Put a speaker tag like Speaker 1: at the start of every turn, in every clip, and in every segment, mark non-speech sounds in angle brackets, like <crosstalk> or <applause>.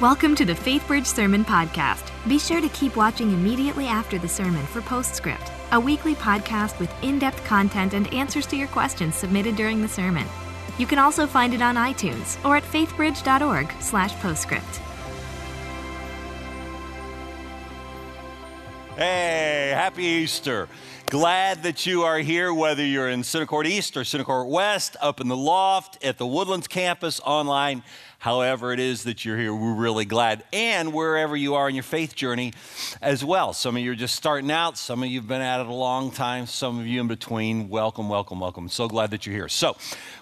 Speaker 1: Welcome to the FaithBridge Sermon Podcast. Be sure to keep watching immediately after the sermon for Postscript, a weekly podcast with in depth content and answers to your questions submitted during the sermon. You can also find it on iTunes or at faithbridge.org/slash postscript.
Speaker 2: Hey, happy Easter. Glad that you are here, whether you're in Center East or Center West, up in the loft, at the Woodlands campus, online however it is that you're here, we're really glad. And wherever you are in your faith journey as well. Some of you are just starting out, some of you have been at it a long time, some of you in between. Welcome, welcome, welcome. So glad that you're here. So,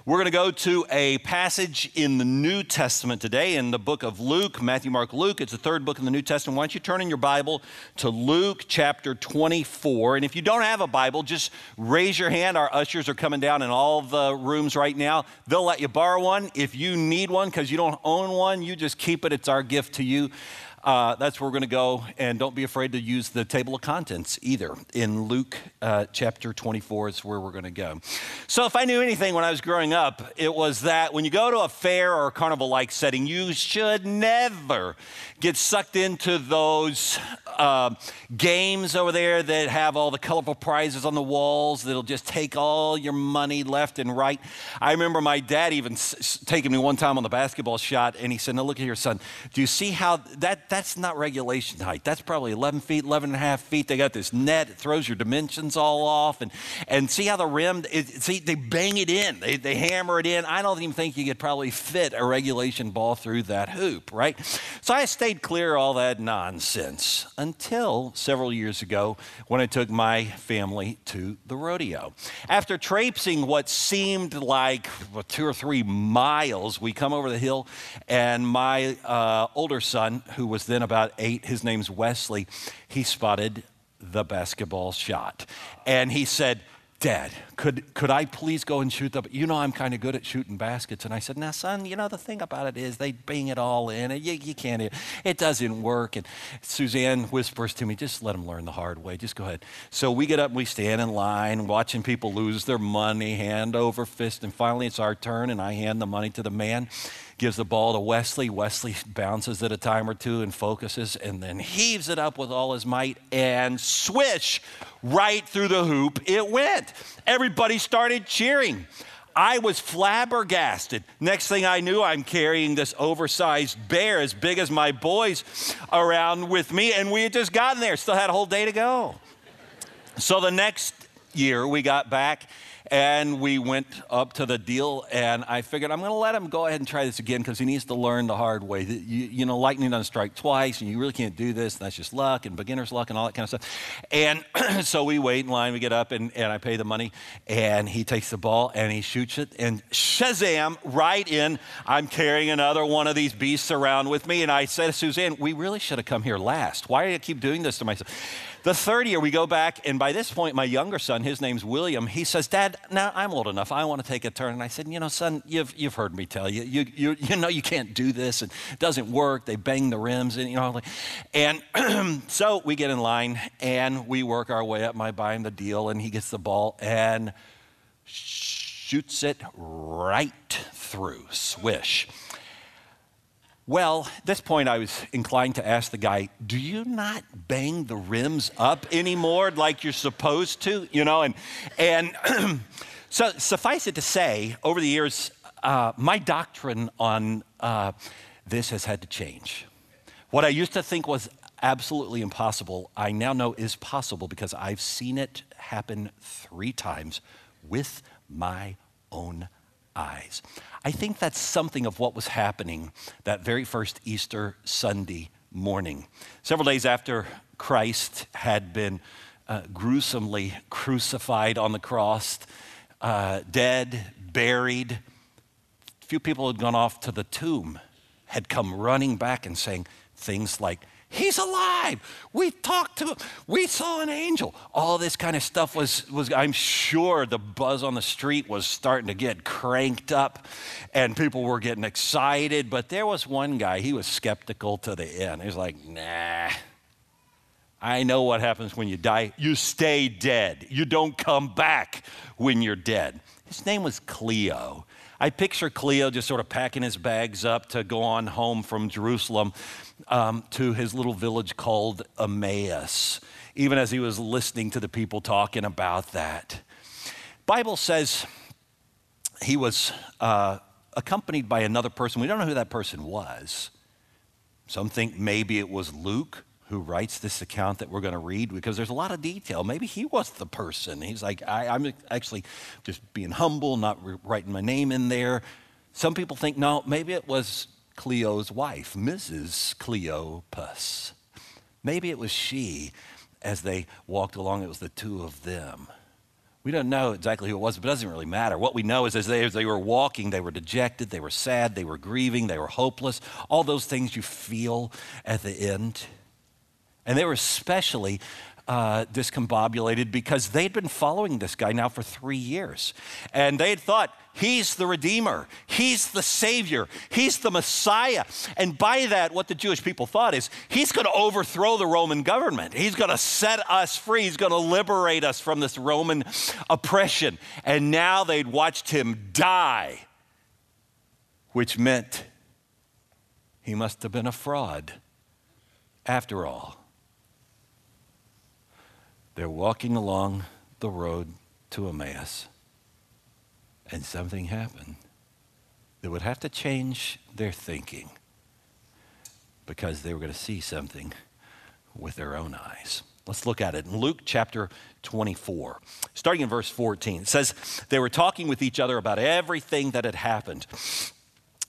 Speaker 2: we're going to go to a passage in the New Testament today in the book of Luke, Matthew, Mark, Luke. It's the third book in the New Testament. Why don't you turn in your Bible to Luke chapter 24? And if you don't have a Bible, just raise your hand. Our ushers are coming down in all the rooms right now. They'll let you borrow one. If you need one because you don't don't own one, you just keep it. It's our gift to you. Uh, that's where we're going to go. And don't be afraid to use the table of contents either. In Luke uh, chapter 24 is where we're going to go. So, if I knew anything when I was growing up, it was that when you go to a fair or carnival like setting, you should never get sucked into those uh, games over there that have all the colorful prizes on the walls that'll just take all your money left and right. I remember my dad even s- taking me one time on the basketball shot, and he said, Now look at here, son. Do you see how that, that's not regulation height? That's probably 11 feet, 11 and a half feet. They got this net, it throws your dimensions all off. And, and see how the rim, it, see, they bang it in, they, they hammer it in. I don't even think you could probably fit a regulation ball through that hoop, right? So I stayed clear all that nonsense until several years ago when I took my family to the rodeo. After traipsing what seemed like two or three miles, we come over the hill, and my uh, older son, who was then about eight, his name's Wesley, he spotted the basketball shot. And he said, Dad, could, could I please go and shoot the, you know, I'm kind of good at shooting baskets. And I said, now, son, you know, the thing about it is they bang it all in. And You, you can't, it doesn't work. And Suzanne whispers to me, just let them learn the hard way. Just go ahead. So we get up and we stand in line watching people lose their money hand over fist. And finally it's our turn and I hand the money to the man gives the ball to Wesley. Wesley bounces it a time or two and focuses and then heaves it up with all his might and swish right through the hoop it went. Everybody started cheering. I was flabbergasted. Next thing I knew, I'm carrying this oversized bear as big as my boys around with me, and we had just gotten there, still had a whole day to go. So the next year, we got back and we went up to the deal, and I figured I'm going to let him go ahead and try this again because he needs to learn the hard way. You, you, know, lightning doesn't strike twice, and you really can't do this, and that's just luck and beginner's luck and all that kind of stuff. And <clears throat> so we wait in line, we get up, and, and I pay the money, and he takes the ball and he shoots it, and shazam, right in. I'm carrying another one of these beasts around with me, and I said to Suzanne, We really should have come here last. Why do you keep doing this to myself? The third year, we go back, and by this point, my younger son, his name's William, he says, Dad, now I'm old enough. I want to take a turn. And I said, You know, son, you've, you've heard me tell you, you, you, you know, you can't do this. and It doesn't work. They bang the rims, and, you know, and <clears throat> so we get in line, and we work our way up. My buying the deal, and he gets the ball and shoots it right through. Swish. Well, at this point, I was inclined to ask the guy, Do you not bang the rims up anymore like you're supposed to? You know, and, and <clears throat> so suffice it to say, over the years, uh, my doctrine on uh, this has had to change. What I used to think was absolutely impossible, I now know is possible because I've seen it happen three times with my own eyes. I think that's something of what was happening that very first Easter Sunday morning. Several days after Christ had been uh, gruesomely crucified on the cross, uh, dead, buried, few people had gone off to the tomb, had come running back and saying things like, He's alive. We talked to him. We saw an angel. All this kind of stuff was, was, I'm sure the buzz on the street was starting to get cranked up and people were getting excited. But there was one guy, he was skeptical to the end. He was like, nah. I know what happens when you die. You stay dead. You don't come back when you're dead. His name was Cleo. I picture Cleo just sort of packing his bags up to go on home from Jerusalem um, to his little village called Emmaus, even as he was listening to the people talking about that. Bible says he was uh, accompanied by another person. We don't know who that person was. Some think maybe it was Luke who writes this account that we're going to read because there's a lot of detail. Maybe he was the person. He's like, I, am actually just being humble, not re- writing my name in there. Some people think, no, maybe it was Cleo's wife, Mrs. Cleopas. Maybe it was she as they walked along, it was the two of them. We don't know exactly who it was, but it doesn't really matter. What we know is as they, as they were walking, they were dejected, they were sad, they were grieving, they were hopeless, all those things you feel at the end. And they were especially uh, discombobulated because they'd been following this guy now for three years. And they had thought, he's the Redeemer, he's the Savior, he's the Messiah. And by that, what the Jewish people thought is, he's going to overthrow the Roman government, he's going to set us free, he's going to liberate us from this Roman oppression. And now they'd watched him die, which meant he must have been a fraud after all. They're walking along the road to Emmaus, and something happened that would have to change their thinking because they were going to see something with their own eyes. Let's look at it in Luke chapter 24, starting in verse 14. It says, They were talking with each other about everything that had happened.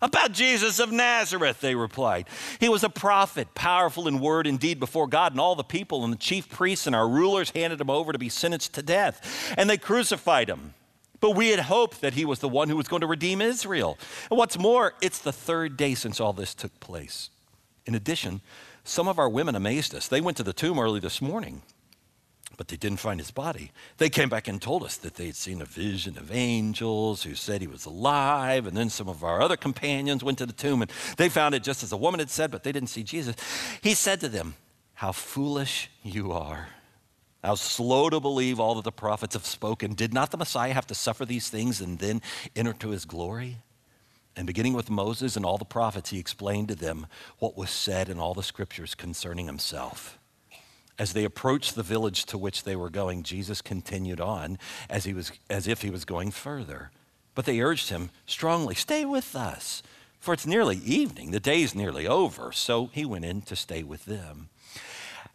Speaker 2: About Jesus of Nazareth, they replied. He was a prophet, powerful in word and deed before God and all the people, and the chief priests and our rulers handed him over to be sentenced to death, and they crucified him. But we had hoped that he was the one who was going to redeem Israel. And what's more, it's the third day since all this took place. In addition, some of our women amazed us. They went to the tomb early this morning but they didn't find his body. They came back and told us that they had seen a vision of angels who said he was alive. And then some of our other companions went to the tomb and they found it just as the woman had said, but they didn't see Jesus. He said to them, How foolish you are. How slow to believe all that the prophets have spoken. Did not the Messiah have to suffer these things and then enter to his glory? And beginning with Moses and all the prophets, he explained to them what was said in all the scriptures concerning himself. As they approached the village to which they were going, Jesus continued on as, he was, as if he was going further. But they urged him strongly, Stay with us, for it's nearly evening. The day's nearly over. So he went in to stay with them.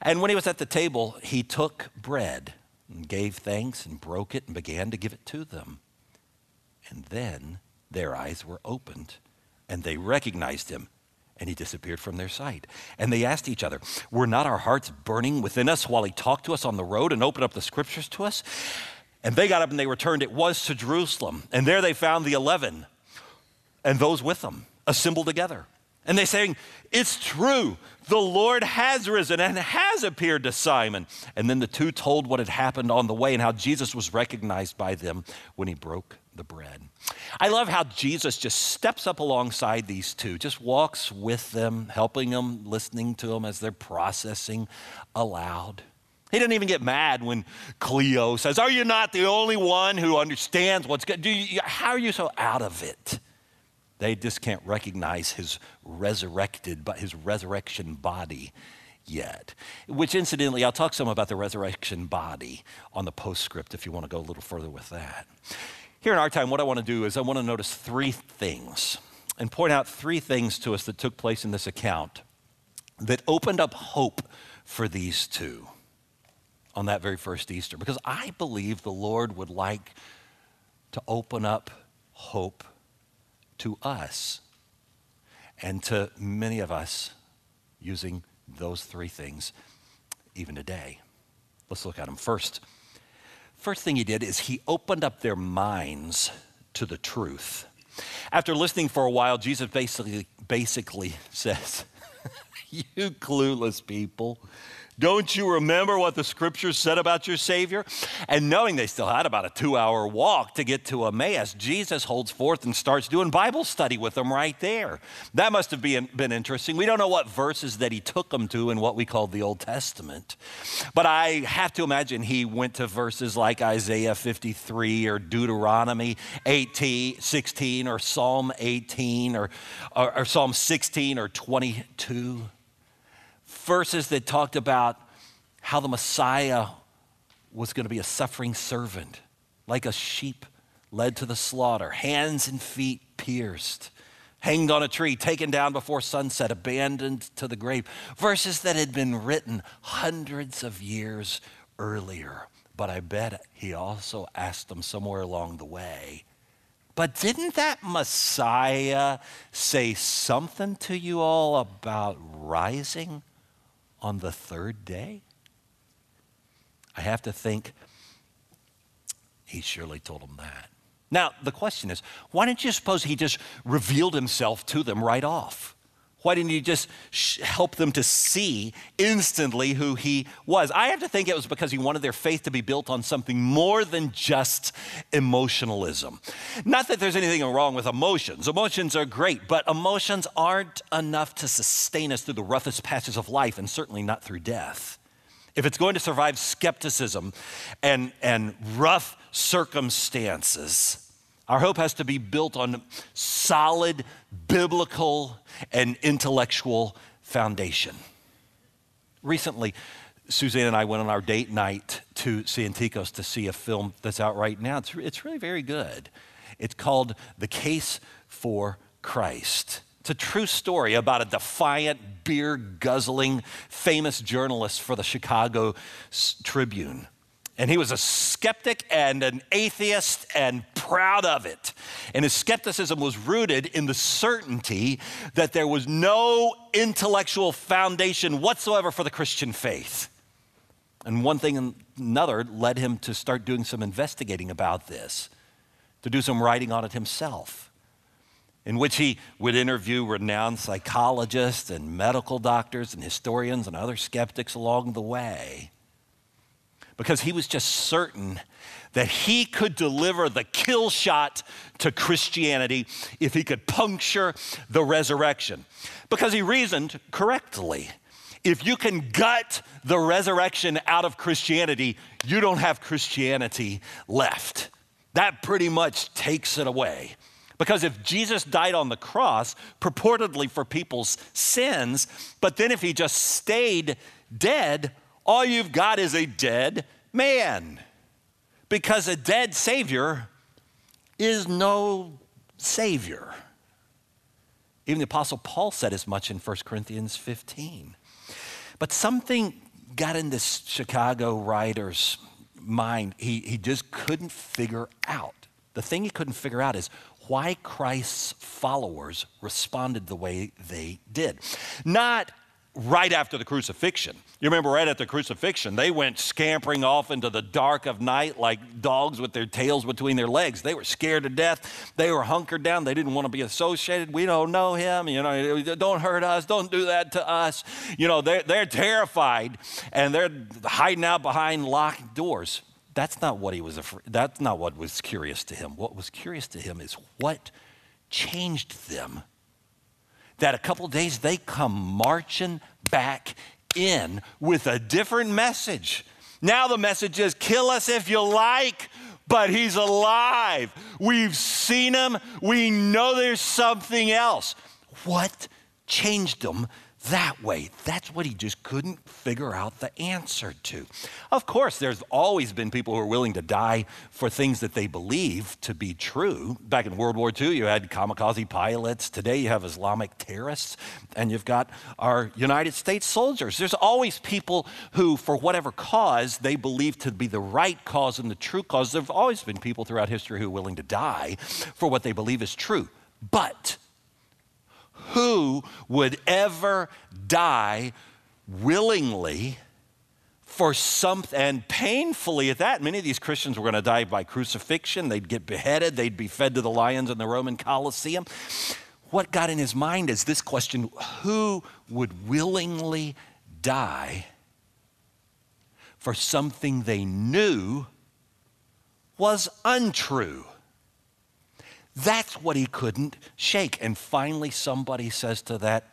Speaker 2: And when he was at the table, he took bread and gave thanks and broke it and began to give it to them. And then their eyes were opened and they recognized him and he disappeared from their sight. And they asked each other, Were not our hearts burning within us while he talked to us on the road and opened up the scriptures to us? And they got up and they returned. It was to Jerusalem. And there they found the eleven and those with them assembled together. And they saying, It's true, the Lord has risen and has appeared to Simon. And then the two told what had happened on the way and how Jesus was recognized by them when he broke the bread. I love how Jesus just steps up alongside these two, just walks with them, helping them, listening to them as they're processing aloud. He doesn't even get mad when Cleo says, Are you not the only one who understands what's good? You, how are you so out of it? They just can't recognize his resurrected, but his resurrection body yet. Which, incidentally, I'll talk some about the resurrection body on the postscript if you want to go a little further with that. Here in our time, what I want to do is I want to notice three things and point out three things to us that took place in this account that opened up hope for these two on that very first Easter. Because I believe the Lord would like to open up hope to us and to many of us using those three things even today. Let's look at them. First, First thing he did is he opened up their minds to the truth. After listening for a while, Jesus basically, basically <laughs> says, You clueless people. Don't you remember what the scriptures said about your Savior? And knowing they still had about a two hour walk to get to Emmaus, Jesus holds forth and starts doing Bible study with them right there. That must have been, been interesting. We don't know what verses that he took them to in what we call the Old Testament. But I have to imagine he went to verses like Isaiah 53 or Deuteronomy 18, 16 or Psalm 18 or, or, or Psalm 16 or 22 verses that talked about how the Messiah was going to be a suffering servant, like a sheep led to the slaughter, hands and feet pierced, hanged on a tree, taken down before sunset, abandoned to the grave. Verses that had been written hundreds of years earlier. But I bet he also asked them somewhere along the way. But didn't that Messiah say something to you all about rising? On the third day? I have to think he surely told them that. Now, the question is why didn't you suppose he just revealed himself to them right off? Why didn't you just sh- help them to see instantly who he was? I have to think it was because he wanted their faith to be built on something more than just emotionalism. Not that there's anything wrong with emotions, emotions are great, but emotions aren't enough to sustain us through the roughest patches of life, and certainly not through death. If it's going to survive skepticism and, and rough circumstances, our hope has to be built on solid biblical and intellectual foundation. Recently, Suzanne and I went on our date night to Santikos to see a film that's out right now. It's, it's really very good. It's called The Case for Christ. It's a true story about a defiant, beer guzzling, famous journalist for the Chicago Tribune and he was a skeptic and an atheist and proud of it. And his skepticism was rooted in the certainty that there was no intellectual foundation whatsoever for the Christian faith. And one thing and another led him to start doing some investigating about this, to do some writing on it himself, in which he would interview renowned psychologists and medical doctors and historians and other skeptics along the way because he was just certain that he could deliver the kill shot to Christianity if he could puncture the resurrection. Because he reasoned correctly. If you can gut the resurrection out of Christianity, you don't have Christianity left. That pretty much takes it away. Because if Jesus died on the cross, purportedly for people's sins, but then if he just stayed dead, all you've got is a dead man. Because a dead Savior is no Savior. Even the Apostle Paul said as much in 1 Corinthians 15. But something got in this Chicago writer's mind he, he just couldn't figure out. The thing he couldn't figure out is why Christ's followers responded the way they did. Not right after the crucifixion. You remember right after the crucifixion, they went scampering off into the dark of night like dogs with their tails between their legs. They were scared to death. They were hunkered down. They didn't want to be associated. We don't know him. You know, don't hurt us. Don't do that to us. You know, they're, they're terrified and they're hiding out behind locked doors. That's not what he was afraid. That's not what was curious to him. What was curious to him is what changed them that a couple days they come marching back in with a different message. Now the message is kill us if you like, but he's alive. We've seen him. We know there's something else. What changed them that way. That's what he just couldn't figure out the answer to. Of course, there's always been people who are willing to die for things that they believe to be true. Back in World War II, you had kamikaze pilots. Today, you have Islamic terrorists, and you've got our United States soldiers. There's always people who, for whatever cause they believe to be the right cause and the true cause, there have always been people throughout history who are willing to die for what they believe is true. But who would ever die willingly for something, and painfully at that, many of these Christians were going to die by crucifixion. They'd get beheaded, they'd be fed to the lions in the Roman Colosseum. What got in his mind is this question who would willingly die for something they knew was untrue? That's what he couldn't shake. And finally, somebody says to that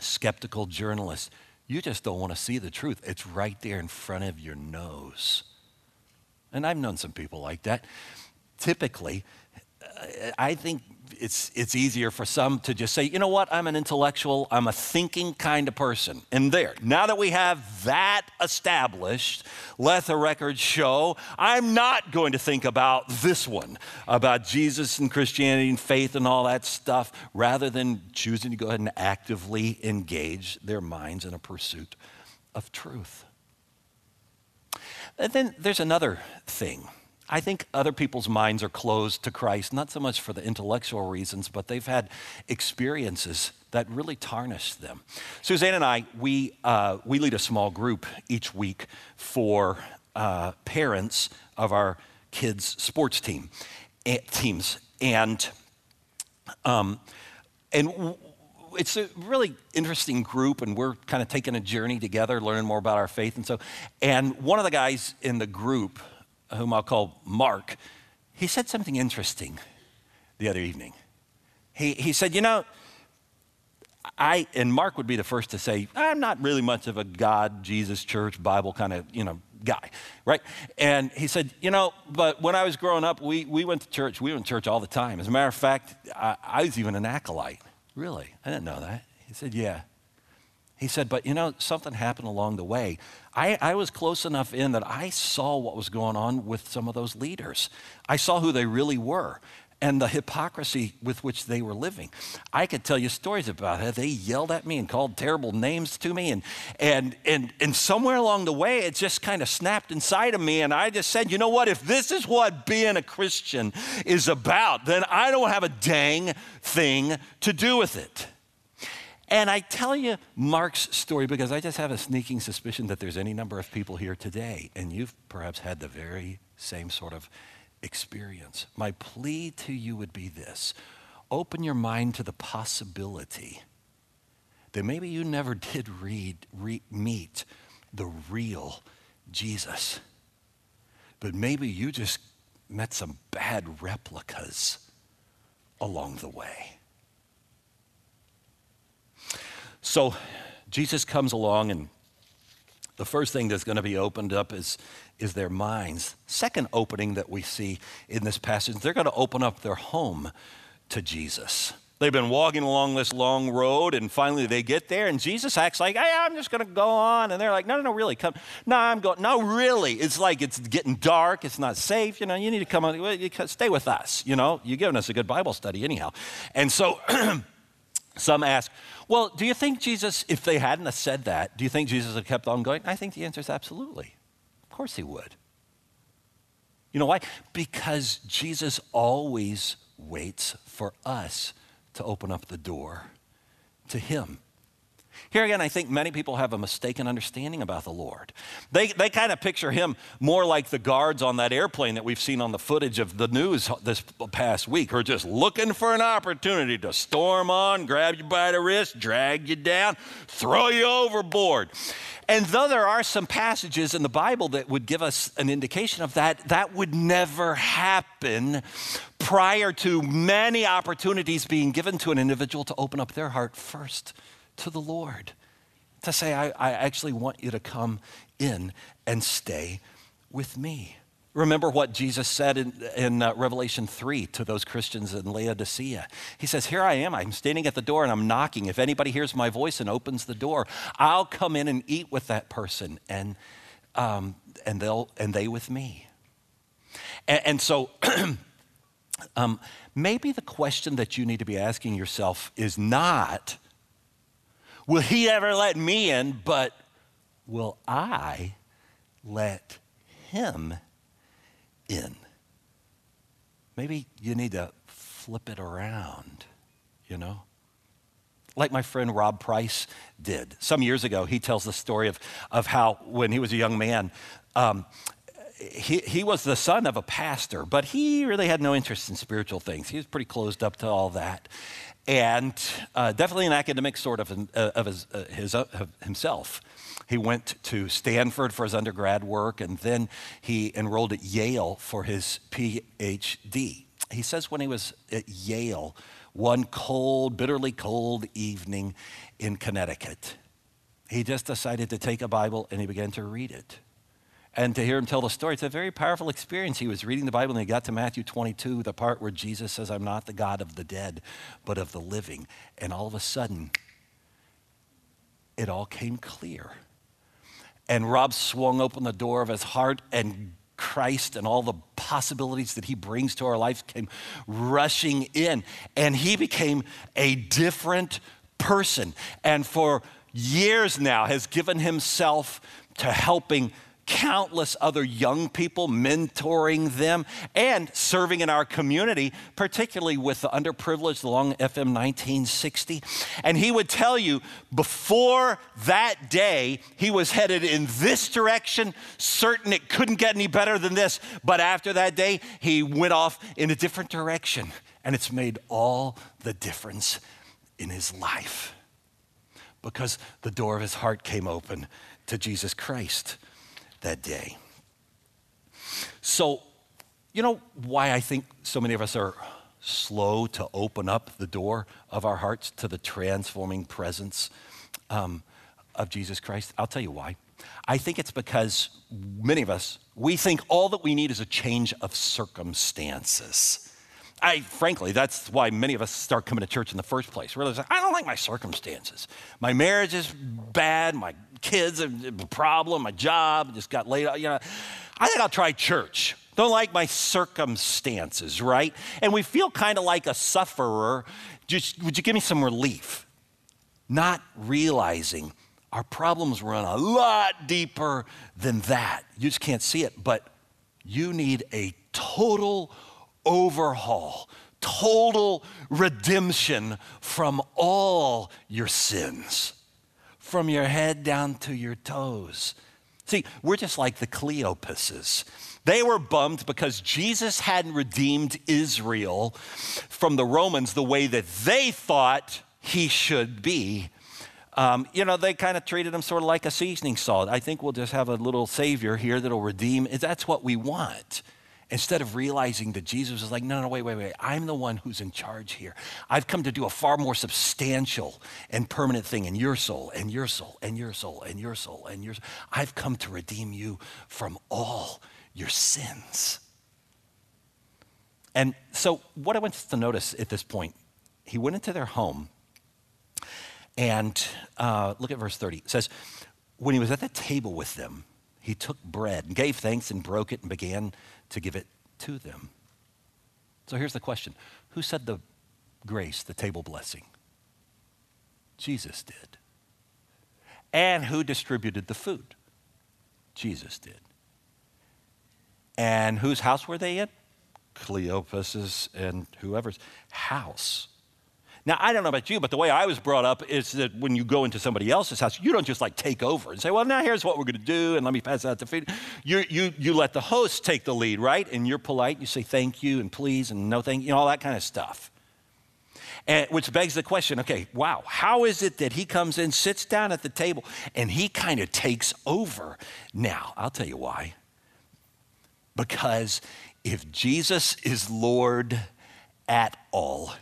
Speaker 2: skeptical journalist, You just don't want to see the truth. It's right there in front of your nose. And I've known some people like that. Typically, I think it's, it's easier for some to just say, you know what, I'm an intellectual, I'm a thinking kind of person. And there, now that we have that established, let the record show I'm not going to think about this one, about Jesus and Christianity and faith and all that stuff, rather than choosing to go ahead and actively engage their minds in a pursuit of truth. And then there's another thing I think other people's minds are closed to Christ, not so much for the intellectual reasons, but they've had experiences that really tarnish them. Suzanne and I, we, uh, we lead a small group each week for uh, parents of our kids' sports team eh, teams, and um, and it's a really interesting group, and we're kind of taking a journey together, learning more about our faith, and so. And one of the guys in the group whom I'll call Mark, he said something interesting the other evening. He, he said, You know, I, and Mark would be the first to say, I'm not really much of a God, Jesus, church, Bible kind of, you know, guy, right? And he said, you know, but when I was growing up, we, we went to church. We went to church all the time. As a matter of fact, I, I was even an acolyte. Really? I didn't know that. He said, yeah. He said, but you know, something happened along the way. I, I, was close enough in that I saw what was going on with some of those leaders. I saw who they really were and the hypocrisy with which they were living. I could tell you stories about how they yelled at me and called terrible names to me. And, and, and, and somewhere along the way, it just kind of snapped inside of me. And I just said, you know what? If this is what being a Christian is about, then I don't have a dang thing to do with it. And I tell you Mark's story because I just have a sneaking suspicion that there's any number of people here today, and you've perhaps had the very same sort of experience. My plea to you would be this open your mind to the possibility that maybe you never <laughs> did read, re- meet the real Jesus, but maybe you just met some bad replicas along the way. So Jesus comes along, and the first thing that's going to be opened up is, is their minds. Second opening that we see in this passage, they're going to open up their home to Jesus. They've been walking along this long road, and finally they get there, and Jesus acts like, hey, I'm just going to go on. And they're like, no, no, no, really, come. No, I'm going, no, really. It's like it's getting dark. It's not safe. You know, you need to come on, stay with us. You know, you're giving us a good Bible study anyhow. And so <clears throat> some ask, well, do you think Jesus, if they hadn't said that, do you think Jesus had kept on going? I think the answer is absolutely. Of course he would. You know why? Because Jesus always waits for us to open up the door to him. Here again, I think many people have a mistaken understanding about the Lord. They, they kind of picture him more like the guards on that airplane that we've seen on the footage of the news this past week, who are just looking for an opportunity to storm on, grab you by the wrist, drag you down, throw you overboard. And though there are some passages in the Bible that would give us an indication of that, that would never happen prior to many opportunities being given to an individual to open up their heart first to the Lord, to say, I, I actually want you to come in and stay with me. Remember what Jesus said in, in uh, Revelation 3 to those Christians in Laodicea. He says, Here I am. I'm standing at the door and I'm knocking. If anybody hears my voice and opens the door, I'll come in and eat with that person and, um, and, they'll, and they with me. And, and so, <clears throat> um, maybe the question that you need to be asking yourself is not, Will he ever let me in? But will I let him in? Maybe you need to flip it around, you know? like my friend Rob Price did. Some years ago, he tells the story of, of how when he was a young man, um, he, he was the son of a pastor, but he really had no interest in spiritual things. He was pretty closed up to all that. And uh, definitely an academic sort of, uh, of his, uh, his uh, himself. He went to Stanford for his undergrad work, and then he enrolled at Yale for his PhD. He says when he was at Yale, one cold, bitterly cold evening in Connecticut, he just decided to take a Bible and he began to read it and to hear him tell the story. It's a very powerful experience. He was reading the Bible and he got to Matthew 22, the part where Jesus says, I'm not the God of the dead, but of the living. And all of a sudden, it all came clear. And Rob swung open the door of his heart, and Christ and all the possibilities that he brings to our life came rushing in. And he became a different person. And for years now, has given himself to helping countless other young people, mentoring them, and serving in our community, particularly with the underprivileged along FM 1960. And he would tell you before that day, he was headed in this direction, certain it couldn't get any better than this. But after that day, he went off in a different direction. And it's made all the difference in his life because the door of his heart came open to Jesus Christ that day. So, you know why I think so many of us are slow to open up the door of our hearts to the transforming presence um, of Jesus Christ? I'll tell you why. I think it's because many of us, we think all that we need is a change of circumstances. I, frankly, that's why many of us start coming to church in the first place. We're like, I don't like my circumstances. My marriage is bad. My kids a problem. a job just got laid off. You know, I think I'll try church. Don't like my circumstances, right? And we feel kind of like a sufferer. Just, would you give me some relief? Not realizing our problems run a lot deeper than that. You just can't see it, but you need a total overhaul, total redemption from all your sins, from your head down to your toes. See, we're just like the Cleopases. They were bummed because Jesus hadn't redeemed Israel from the Romans the way that they thought he should be. Um, you know, they kind of treated him sort of like a seasoning salt. I think we'll just have a little savior here that'll redeem. That's what we want. Instead of realizing that Jesus is like, no, no, wait, wait, wait. I'm the one who's in charge here. I've come to do a far more substantial and permanent thing in your soul, and your soul, and your soul, and your soul, and yours. I've come to redeem you from all your sins. And so, what I want us to notice at this point, he went into their home, and uh, look at verse 30. It says, When he was at the table with them, he took bread and gave thanks and broke it and began to give it to them. So here's the question Who said the grace, the table blessing? Jesus did. And who distributed the food? Jesus did. And whose house were they in? Cleopas's and whoever's house. Now, I don't know about you, but the way I was brought up is that when you go into somebody else's house, you don't just like take over and say, well, now here's what we're going to do, and let me pass out the food. You, you, you let the host take the lead, right? And you're polite. You say thank you and please and no thank you, and all that kind of stuff. And, which begs the question okay, wow, how is it that he comes in, sits down at the table, and he kind of takes over? Now, I'll tell you why. Because if Jesus is Lord at all,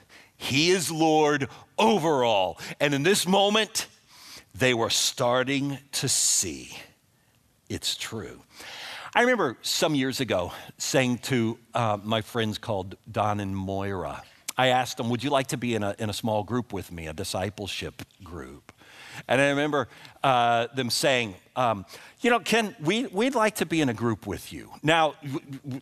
Speaker 2: he is Lord over all. And in this moment, they were starting to see it's true. I remember some years ago saying to uh, my friends called Don and Moira, I asked them, Would you like to be in a, in a small group with me, a discipleship group? And I remember uh, them saying, um, you know, Ken, we, we'd like to be in a group with you. Now,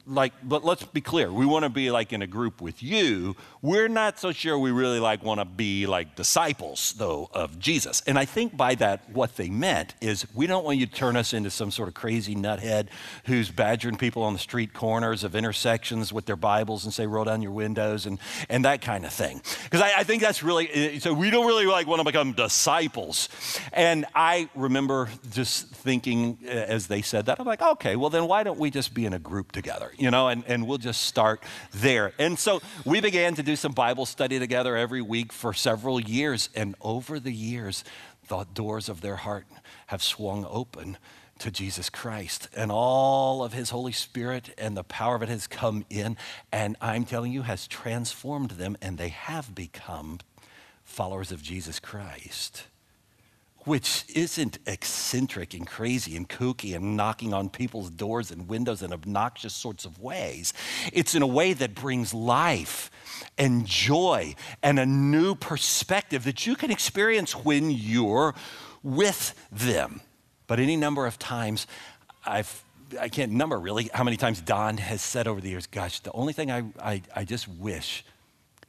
Speaker 2: like, but let's be clear. We want to be like in a group with you. We're not so sure we really like want to be like disciples, though, of Jesus. And I think by that, what they meant is we don't want you to turn us into some sort of crazy nuthead who's badgering people on the street corners of intersections with their Bibles and say, roll down your windows and, and that kind of thing. Because I, I think that's really, so we don't really like want to become disciples. And I remember just thinking uh, as they said that, I'm like, okay, well, then why don't we just be in a group together, you know, and, and we'll just start there. And so we began to do some Bible study together every week for several years. And over the years, the doors of their heart have swung open to Jesus Christ. And all of His Holy Spirit and the power of it has come in. And I'm telling you, has transformed them, and they have become followers of Jesus Christ which isn't eccentric and crazy and kooky and knocking on people's doors and windows in obnoxious sorts of ways. It's in a way that brings life and joy and a new perspective that you can experience when you're with them. But any number of times, I've I can't number really how many times Don has said over the years, gosh, the only thing I, I, I just wish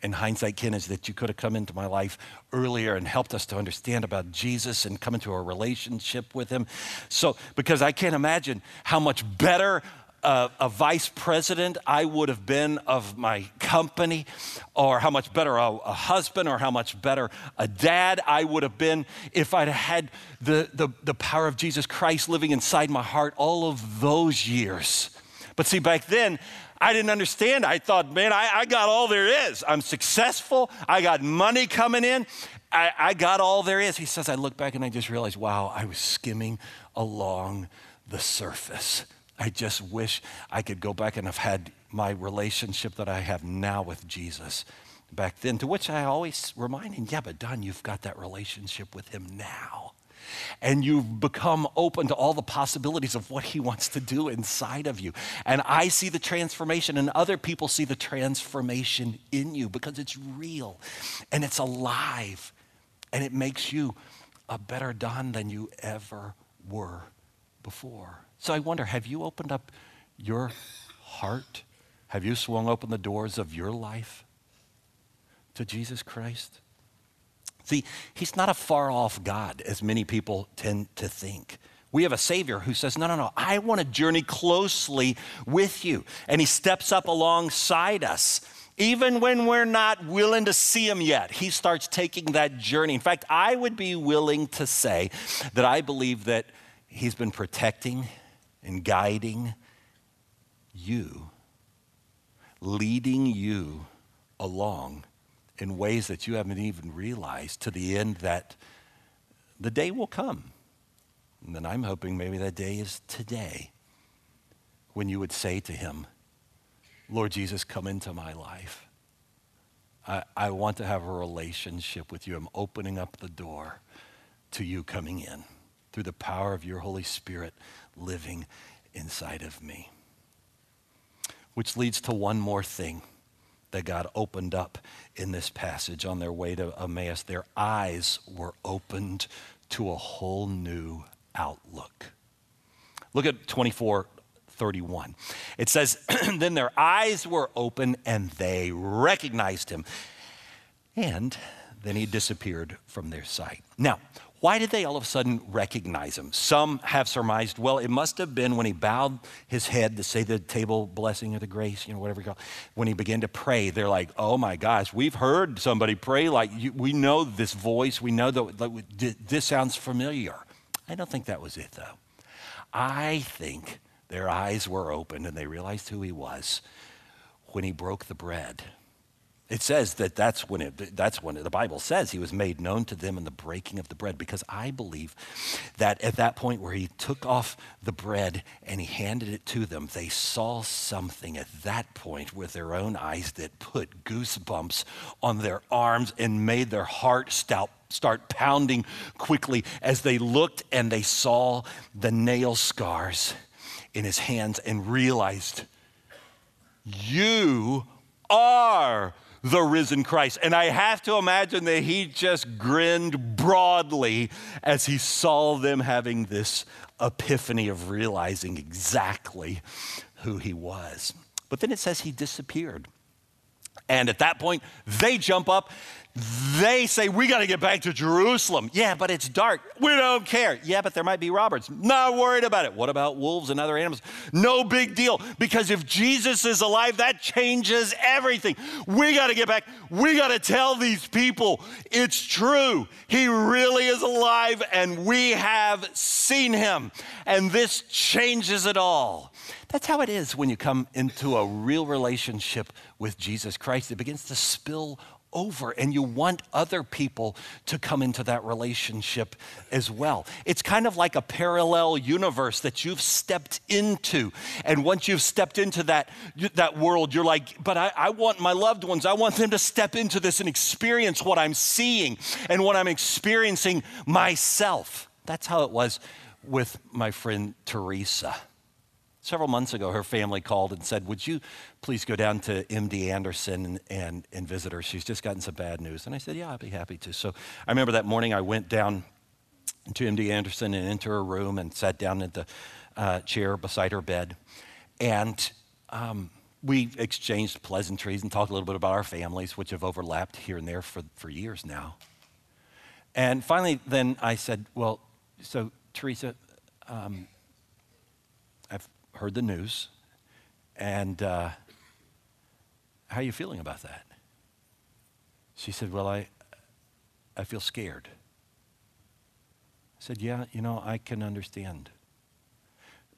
Speaker 2: in hindsight, Ken, is that you could have come into my life earlier and helped us to understand about Jesus and come into a relationship with him. So, because I can't imagine how much better uh, a vice president I would have been of my company, or how much better a, a, husband, or how much better a dad I would have been if I'd had the, the, the power of Jesus Christ living inside my heart all of those years. But see, back then, I didn't understand. I thought, man, I, I got all there is. I'm successful. I got money coming in. I, I got all there is. He says, I look back and I just realized, wow, I was skimming along the surface. I just wish I could go back and have had my relationship that I have now with Jesus back then, to which I always remind him, yeah, but Don, you've got that relationship with him now and you've become open to all the possibilities of what He wants to do inside of you. And I see the transformation, and other people see the transformation in you because it's real and it's alive, and it makes you a better Don than you ever were before. So I wonder have you opened up your heart? Have you swung open the doors of your life to Jesus Christ? See, he's not a far off God, as many people tend to think. We have a Savior who says, No, no, no, I want to journey closely with you. And He steps up alongside us. Even when we're not willing to see Him yet, He starts taking that journey. In fact, I would be willing to say that I believe that He's been protecting and guiding you, leading you along in ways that you haven't even realized to the end that the day will come. And then I'm hoping maybe that day is today when you would say to him, Lord Jesus, come into my life. I, I want to have a relationship with you. I'm opening up the door to you coming in through the power of your Holy Spirit living inside of me. Which leads to one more thing that God opened up in this passage on their way to Emmaus. Their eyes were opened to a whole new outlook. Look at 24 31. It says, <clears throat> Then their eyes were open and they recognized him. And then he disappeared from their sight. Now, why did they all of a sudden recognize him? Some have surmised, well, it must have been when he bowed his head to say the table blessing of the grace, you know, whatever you call it. When he began to pray, they're like, oh my gosh, we've heard somebody pray like, you, we know this voice, we know that like, this sounds familiar. I don't think that was it, though. I think their eyes were opened and they realized who he was when he broke the bread it says that that's when it, that's when it, the Bible says he was made known to them in the breaking of the bread because I believe that at that point where he took off the bread and he handed it to them, they saw something at that point with their own eyes that put goosebumps on their arms and made their heart start start pounding quickly as they looked and they saw the nail scars in his hands and realized, You are the risen Christ. And I have to imagine that he just grinned broadly as he saw them having this epiphany of realizing exactly who he was. But then it says he disappeared. And at that point, they jump up they say, We got to get back to Jerusalem. Yeah, but it's dark. We don't care. Yeah, but there might be robbers. Not worried about it. What about wolves and other animals? No big deal. Because if Jesus is alive, that changes everything. We got to get back. We got to tell these people it's true. He really is alive, and we have seen him. And this changes it all. That's how it is when you come into a real relationship with Jesus Christ. It begins to spill over and you want other people to come into that relationship as well. It's kind of like a parallel universe that you've stepped into. And once you've stepped into that, that world, you're like, but I, I want my loved ones, I want them to step into this and experience what I'm seeing and what I'm experiencing myself. That's how it was with my friend Teresa. Several months ago, her family called and said, Would you please go down to MD Anderson and, and, and, visit her? She's just gotten some bad news. And I said, Yeah, I'd be happy to. So I remember that morning I went down to MD Anderson and into her room and sat down in the uh, chair beside her bed. And um, we exchanged pleasantries and talked a little bit about our families, which have overlapped here and there for, for years now. And finally, then I said, Well, so Teresa, um, heard the news, and uh, how are you feeling about that? She said, Well, I, I feel scared. I said, Yeah, you know, I can understand.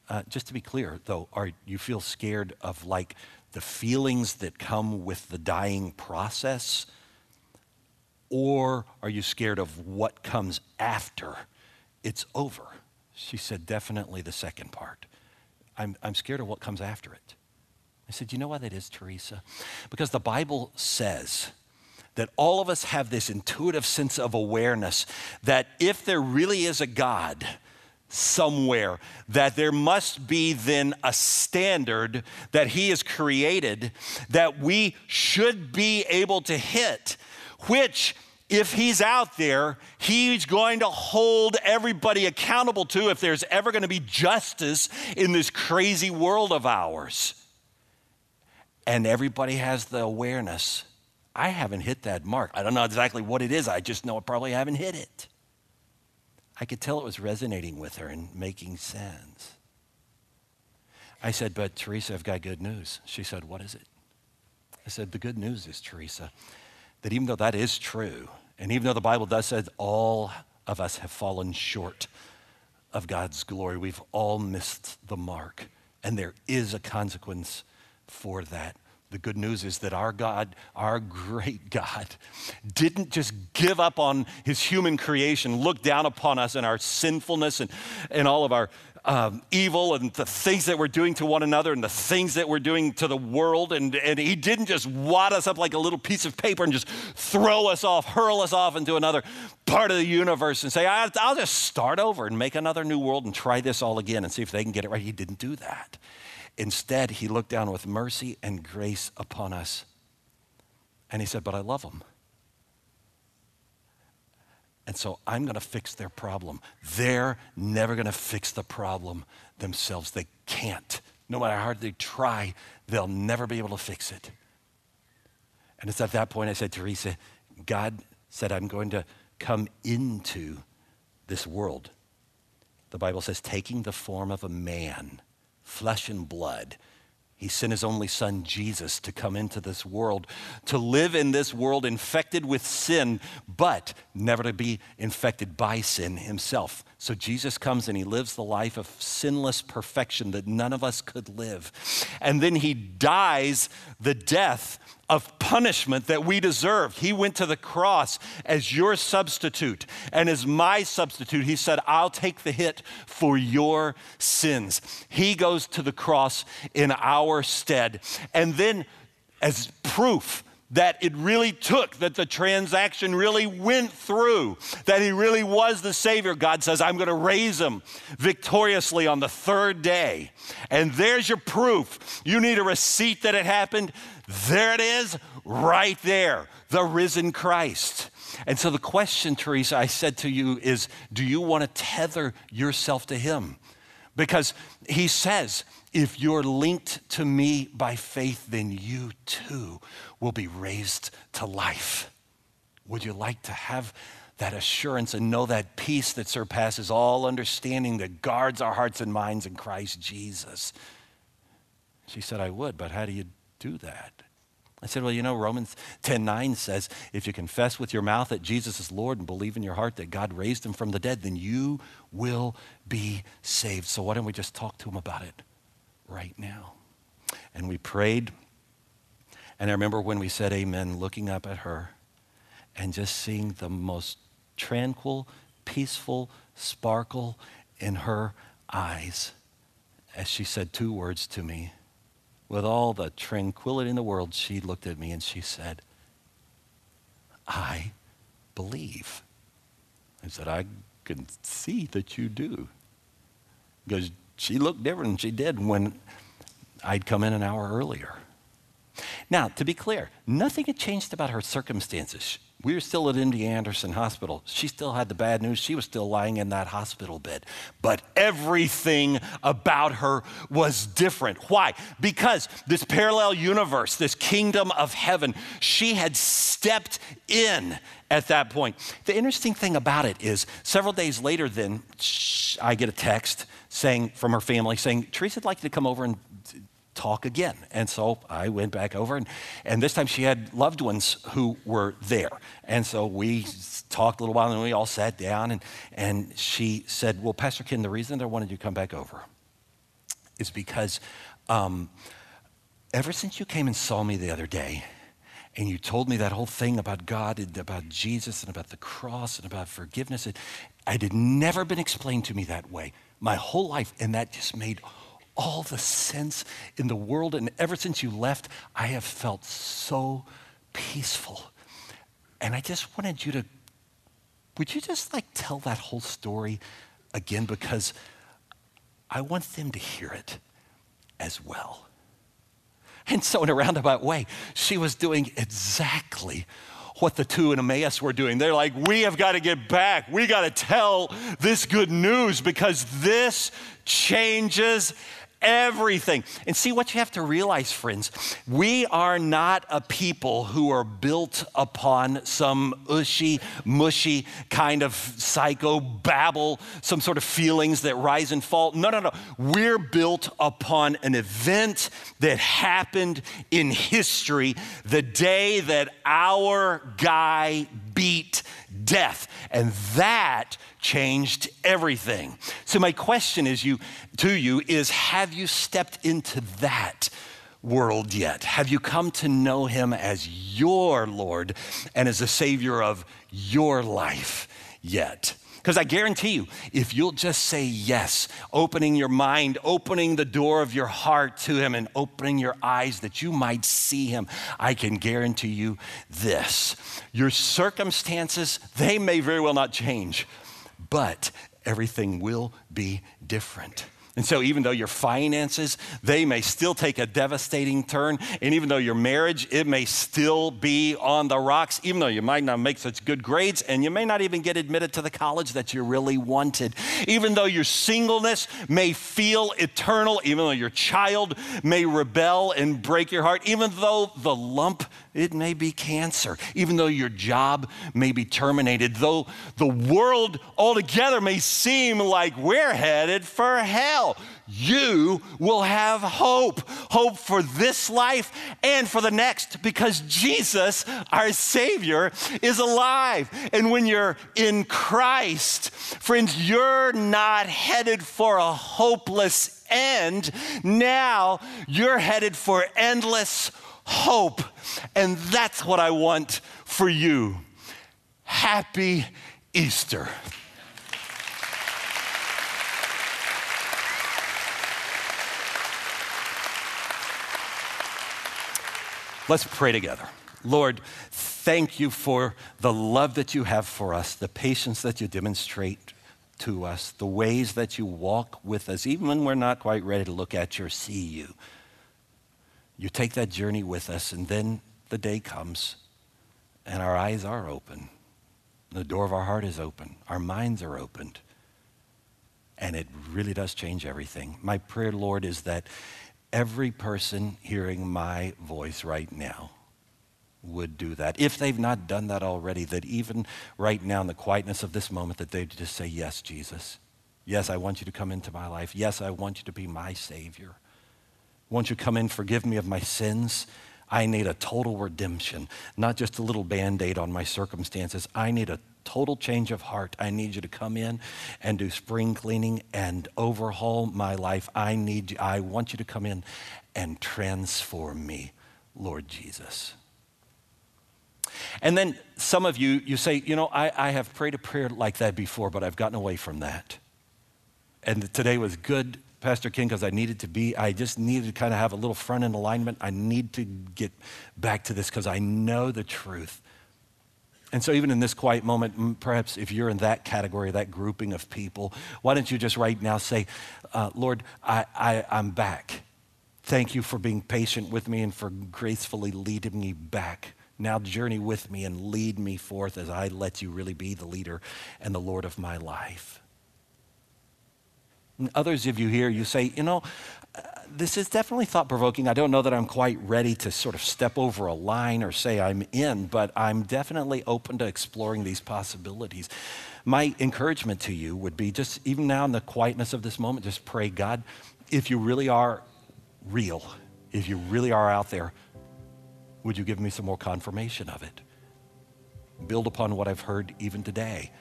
Speaker 2: Uh, just to be clear, though, are you feel scared of like the feelings that come with the dying process? Or are you scared of what comes after it's over? She said, Definitely the second part. I'm, I'm scared of what comes after it. I said, You know why that is, Teresa? Because the Bible says that all of us have this intuitive sense of awareness that if there really is a God, somewhere that there must be then a standard that he has created that we should be able to hit which if he's out there, he's going to hold everybody accountable to if there's ever going to be justice in this crazy world of ours. And everybody has the awareness I haven't hit that mark. I don't know exactly what it is, I just know I probably haven't hit it. I could tell it was resonating with her and making sense. I said, But Teresa, I've got good news. She said, What is it? I said, The good news is, Teresa, that even though that is true, and even though the Bible does say all of us have fallen short of God's glory, we've all missed the mark, and there is a consequence for that. The good news is that our God, our great God, didn't just give up on his human creation, look down upon us and our sinfulness and, and all of our um, evil and the things that we're doing to one another and the things that we're doing to the world. And, and he didn't just wad us up like a little piece of paper and just throw us off, hurl us off into another part of the universe and say, I'll just start over and make another new world and try this all again and see if they can get it right. He didn't do that. Instead, he looked down with mercy and grace upon us. And he said, But I love them. And so I'm going to fix their problem. They're never going to fix the problem themselves. They can't. No matter how hard they try, they'll never be able to fix it. And it's at that point I said, Teresa, God said, I'm going to come into this world. The Bible says, taking the form of a man, flesh and blood he sent his only son, Jesus, to come into this world, to live in this world infected with sin, but never to be infected by sin himself. So Jesus comes and he lives the life of sinless perfection that none of us could live. And then he dies the death of punishment that we deserved. He went to the cross as your substitute and as my substitute. He said, I'll take the hit for your sins. He goes to the cross in our stead. And then, as proof that it really took, that the transaction really went through, that he really was the Savior, God says, I'm going to raise him victoriously on the third day. And there's your proof. You need a receipt that it happened. There it is, right there, the risen Christ. And so the question, Teresa, I said to you is do you want to tether yourself to him? Because he says, if you're linked to me by faith, then you too will be raised to life. Would you like to have that assurance and know that peace that surpasses all understanding that guards our hearts and minds in Christ Jesus? She said, I would, but how do you do that? I said, Well, you know, Romans 10 9 says, if you confess with your mouth that Jesus is Lord and believe in your heart that God raised him from the dead, then you will be saved. So why don't we just talk to him about it? Right now. And we prayed. And I remember when we said amen, looking up at her and just seeing the most tranquil, peaceful sparkle in her eyes as she said two words to me. With all the tranquility in the world, she looked at me and she said, I believe. I said, I can see that you do. Because she looked different than she did when I'd come in an hour earlier. Now, to be clear, nothing had changed about her circumstances. We were still at MD Anderson Hospital. She still had the bad news. She was still lying in that hospital bed. But everything about her was different. Why? Because this parallel universe, this kingdom of heaven, she had stepped in at that point. The interesting thing about it is, several days later, then I get a text saying from her family saying, Teresa'd like you to come over and talk again. And so I went back over, and, and this time she had loved ones who were there. And so we talked a little while, and we all sat down, and, and she said, Well, Pastor Ken, the reason I wanted you to come back over is because um, ever since you came and saw me the other day, and you told me that whole thing about God and about Jesus and about the cross and about forgiveness, it, it had never been explained to me that way my whole life. And that just made all the sense in the world. And ever since you left, I have felt so peaceful. And I just wanted you to, would you just like tell that whole story again? Because I want them to hear it as well. And so, in a roundabout way, she was doing exactly what the two in Emmaus were doing. They're like, we have got to get back. We got to tell this good news because this changes everything. And see what you have to realize, friends, we are not a people who are built upon some ushy, mushy kind of psycho babble, some sort of feelings that rise and fall. No, no, no. We're built upon an event that happened in history the day that our guy beat death. And that changed everything. So my question is you to you is have you stepped into that world yet? Have you come to know him as your Lord and as the savior of your life yet? Because I guarantee you, if you'll just say yes, opening your mind, opening the door of your heart to Him, and opening your eyes that you might see Him, I can guarantee you this. Your circumstances, they may very well not change, but everything will be different. And so, even though your finances, they may still take a devastating turn, and even though your marriage, it may still be on the rocks, even though you might not make such good grades, and you may not even get admitted to the college that you really wanted, even though your singleness may feel eternal, even though your child may rebel and break your heart, even though the lump, it may be cancer, even though your job may be terminated, though the world altogether may seem like we're headed for hell you will have hope. Hope for this life and for the next because Jesus, our Savior, is alive. And when you're in Christ, friends, you're not headed for a hopeless end. Now you're headed for endless hope. And that's what I want for you. Happy Easter. Let's pray together. Lord, thank you for the love that you have for us, the patience that you demonstrate to us, the ways that you walk with us, even when we're not quite ready to look at you or see you. You take that journey with us, and then the day comes, and our eyes are open. The door of our heart is open, our minds are opened. And it really does change everything. My prayer, Lord, is that every person hearing my voice right now would do that. If they've not done that already, that even right now in the quietness of this moment, that they'd just say, Yes, Jesus. Yes, I want you to come into my life. Yes, I want you to be my Savior. Won't you come in, forgive me of my sins? I need a total redemption, not just a little band aid on my circumstances. I need a total change of heart. I need you to come in and do spring cleaning and overhaul my life. I need you, I want you to come in and transform me, Lord Jesus. And then some of you, you say, you know, I, I have prayed a prayer like that before, but I've gotten away from that. And today was good, Pastor Ken, because I needed to be, I just needed to kind of have a little front end alignment. I need to get back to this because I know the truth. And so, even in this quiet moment, perhaps if you're in that category, that grouping of people, why don't you just right now say, uh, Lord, I, I, I'm back. Thank you for being patient with me and for gracefully leading me back. Now, journey with me and lead me forth as I let you really be the leader and the Lord of my life. And others of you here, you say, you know, uh, this is definitely thought provoking. I don't know that I'm quite ready to sort of step over a line or say I'm in, but I'm definitely open to exploring these possibilities. My encouragement to you would be just even now in the quietness of this moment, just pray, God, if you really are real, if you really are out there, would you give me some more confirmation of it? Build upon what I've heard even today.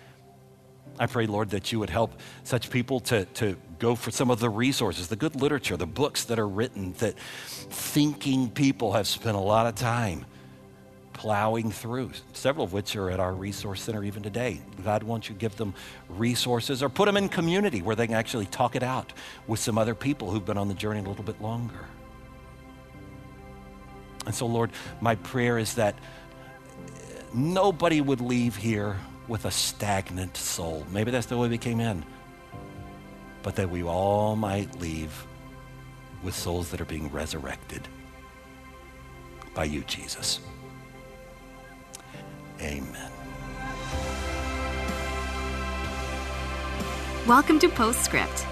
Speaker 2: I pray, Lord, that you would help such people to, to go for some of the resources, the good literature, the books that are written that thinking people have spent a lot of time plowing through, several of which are at our resource center even today. God wants you to give them resources or put them in community where they can actually talk it out with some other people who've been on the journey a little bit longer. And so, Lord, my prayer is that nobody would leave here with a stagnant soul. Maybe that's the way we came in. But that we all might leave with souls that are being resurrected by you, Jesus. Amen.
Speaker 1: Welcome to Postscript.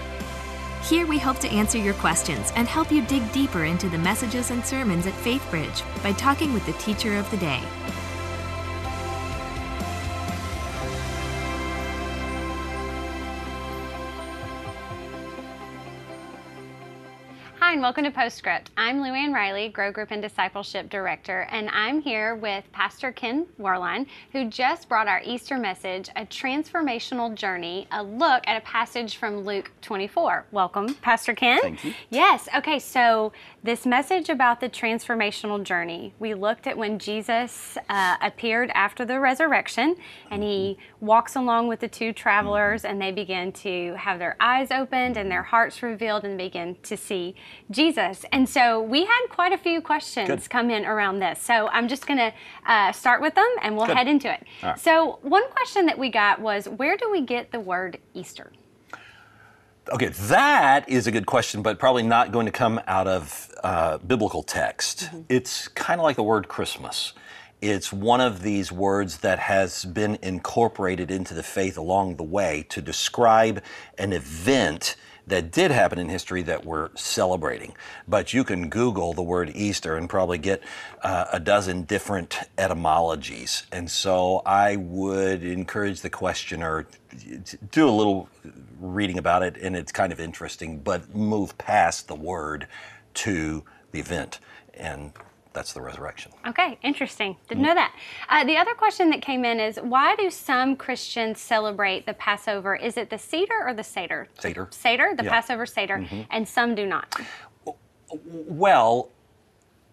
Speaker 1: Here we hope to answer your questions and help you dig deeper into the messages and sermons at FaithBridge by talking with the teacher of the day.
Speaker 3: And welcome to Postscript. I'm Luann Riley, Grow Group and Discipleship Director, and I'm here with Pastor Ken Warline, who just brought our Easter message, A Transformational Journey, a look at a passage from Luke 24. Welcome, Pastor Ken.
Speaker 2: Thank you.
Speaker 3: Yes, okay, so this message about the transformational journey, we looked at when Jesus uh, appeared after the resurrection, and he walks along with the two travelers, and they begin to have their eyes opened and their hearts revealed and begin to see Jesus. And so we had quite a few questions
Speaker 2: Good.
Speaker 3: come in around this. So I'm just going to uh, start with them and we'll
Speaker 2: Good.
Speaker 3: head into it.
Speaker 2: Right.
Speaker 3: So, one question that we got was where do we get the word Easter?
Speaker 4: Okay, that is a good question, but probably not going to come out of uh, biblical text. It's kind of like the word Christmas. It's one of these words that has been incorporated into the faith along the way to describe an event that did happen in history that we're celebrating. But you can Google the word Easter and probably get uh, a dozen different etymologies. And so I would encourage the questioner to do a little reading about it, and it's kind of interesting, but move past the word to the event. And that's the resurrection.
Speaker 3: Okay, interesting. Didn't know that. Uh, the other question that came in is why do some Christians celebrate the Passover? Is it the Seder or the Seder?
Speaker 4: Seder.
Speaker 3: Seder, the
Speaker 4: Yeah.
Speaker 3: Passover Seder, and some do not.
Speaker 4: Well,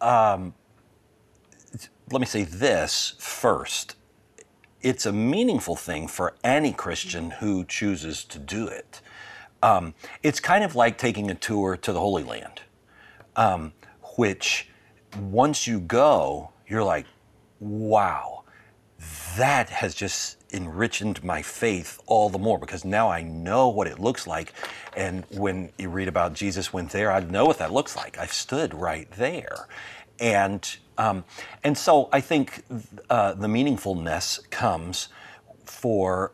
Speaker 4: um, let me say this first. It's a meaningful thing for any Christian who chooses to do it. Um, it's kind of like taking a tour to the Holy Land, um, which once you go, you're like,
Speaker 2: wow, that has just enriched my faith all the more because now I know what it looks like. And when you read about Jesus went there, I know what that looks like. I've stood right there. And, um, and so I think uh, the meaningfulness comes for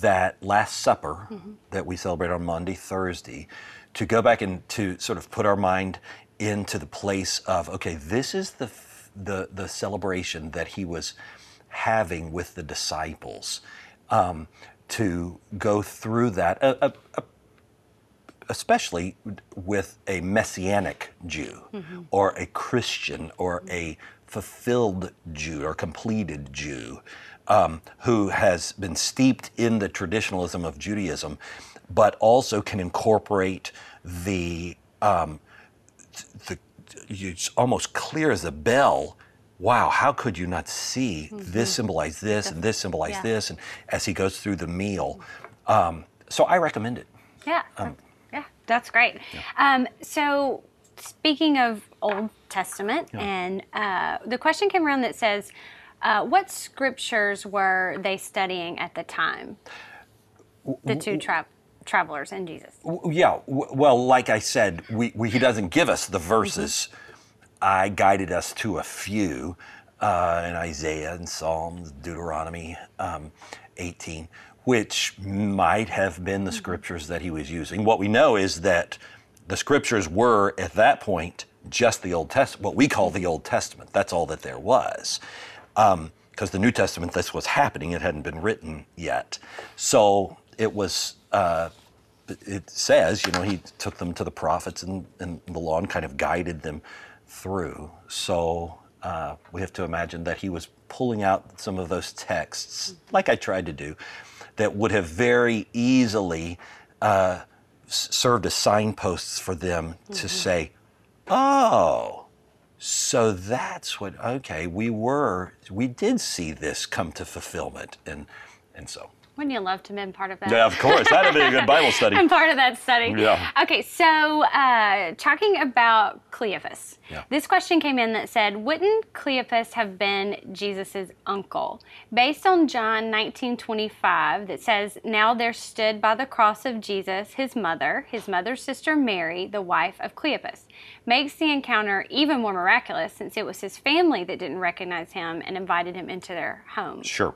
Speaker 2: that Last Supper mm-hmm. that we celebrate on Maundy, Thursday, to go back and to sort of put our mind into the place of, okay, this is the, the, the celebration that he was having with the disciples um, to go through that, uh, uh, uh, especially with a messianic Jew mm-hmm. or a Christian or a fulfilled Jew or completed Jew um, who has been steeped in the traditionalism of Judaism, but also can incorporate the um, the it's almost clear as a bell wow, how could you not see mm-hmm. this symbolize this and this symbolize yeah. this? And as he goes through the meal. Um, so I recommend it.
Speaker 3: Yeah. Um, yeah, that's great. Yeah. Um, so speaking of Old Testament, yeah. and uh, the question came around that says, uh, what scriptures were they studying at the time? The two tra- travelers and Jesus.
Speaker 2: Yeah, well, like I said, we, we, he doesn't give us the verses. Mm-hmm I guided us to a few uh, in Isaiah and Psalms, Deuteronomy um, 18, which might have been the scriptures that he was using. What we know is that the scriptures were at that point just the Old Testament, what we call the Old Testament. That's all that there was. Because um, the New Testament, this was happening, it hadn't been written yet. So it was. Uh, it says, you know, he took them to the prophets and, and the law and kind of guided them through. So uh, we have to imagine that he was pulling out some of those texts, like I tried to do, that would have very easily uh, served as signposts for them mm-hmm. to say, oh, so that's what, okay, we were, we did see this come to fulfillment. And, and so.
Speaker 3: Wouldn't you love to have been part of that?
Speaker 2: Yeah, of course. That'd be a good Bible study. <laughs>
Speaker 3: I'm part of that study. Yeah. Okay, so uh, talking about Cleophas. Yeah. This question came in that said, Wouldn't Cleophas have been Jesus' uncle? Based on John 19:25, that says, Now there stood by the cross of Jesus his mother, his mother's sister Mary, the wife of Cleophas. Makes the encounter even more miraculous since it was his family that didn't recognize him and invited him into their home.
Speaker 2: Sure.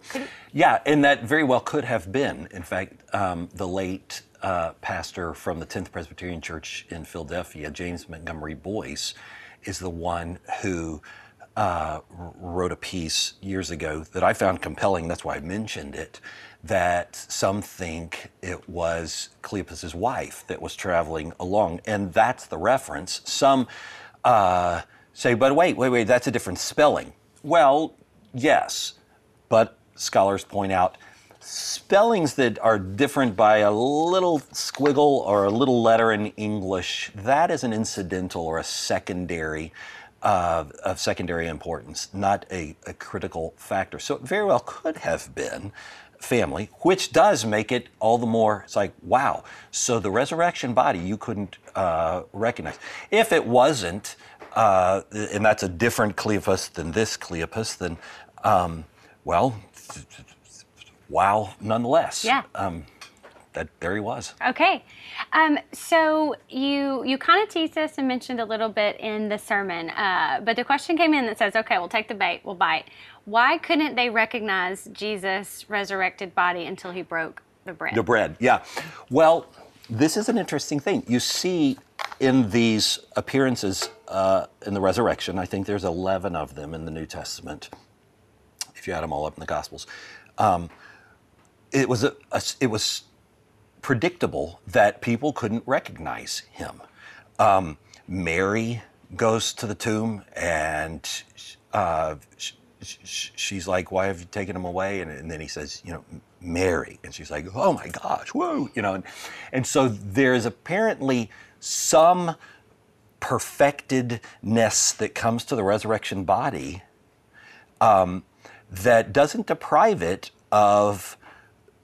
Speaker 2: Yeah, and that very well could have been. In fact, um, the late uh, pastor from the 10th Presbyterian Church in Philadelphia, James Montgomery Boice, is the one who uh, wrote a piece years ago that I found compelling. That's why I mentioned it. That some think it was Cleopas's wife that was traveling along, and that's the reference. Some uh, say, but wait, wait, wait, that's a different spelling. Well, yes, but scholars point out spellings that are different by a little squiggle or a little letter in English, that is an incidental or a secondary uh, of secondary importance, not a, a, critical factor. So it very well could have been family, which does make it all the more, it's like, wow. So the resurrection body you couldn't uh, recognize. If it wasn't, uh, and that's a different Cleopas than this Cleopas, then, um, well, wow nonetheless.
Speaker 3: Yeah.
Speaker 2: Um, that there he was.
Speaker 3: Okay, um, so you you kind of teased us and mentioned a little bit in the sermon, uh, but the question came in that says, "Okay, we'll take the bait, we'll bite." Why couldn't they recognize Jesus' resurrected body until he broke the bread?
Speaker 2: The bread, yeah. Well, this is an interesting thing. You see in these appearances uh, in the resurrection, I think there's 11 of them in the New Testament, if you add them all up in the Gospels. Um, it was a, a, it was predictable that people couldn't recognize him. Um, Mary goes to the tomb and uh, sh- sh- she's like, "Why have you taken him away?" And, and, then he says, "You know, Mary," and she's like, "Oh my gosh, whoa!" You know, and, and so there's apparently some perfectedness that comes to the resurrection body um, that doesn't deprive it of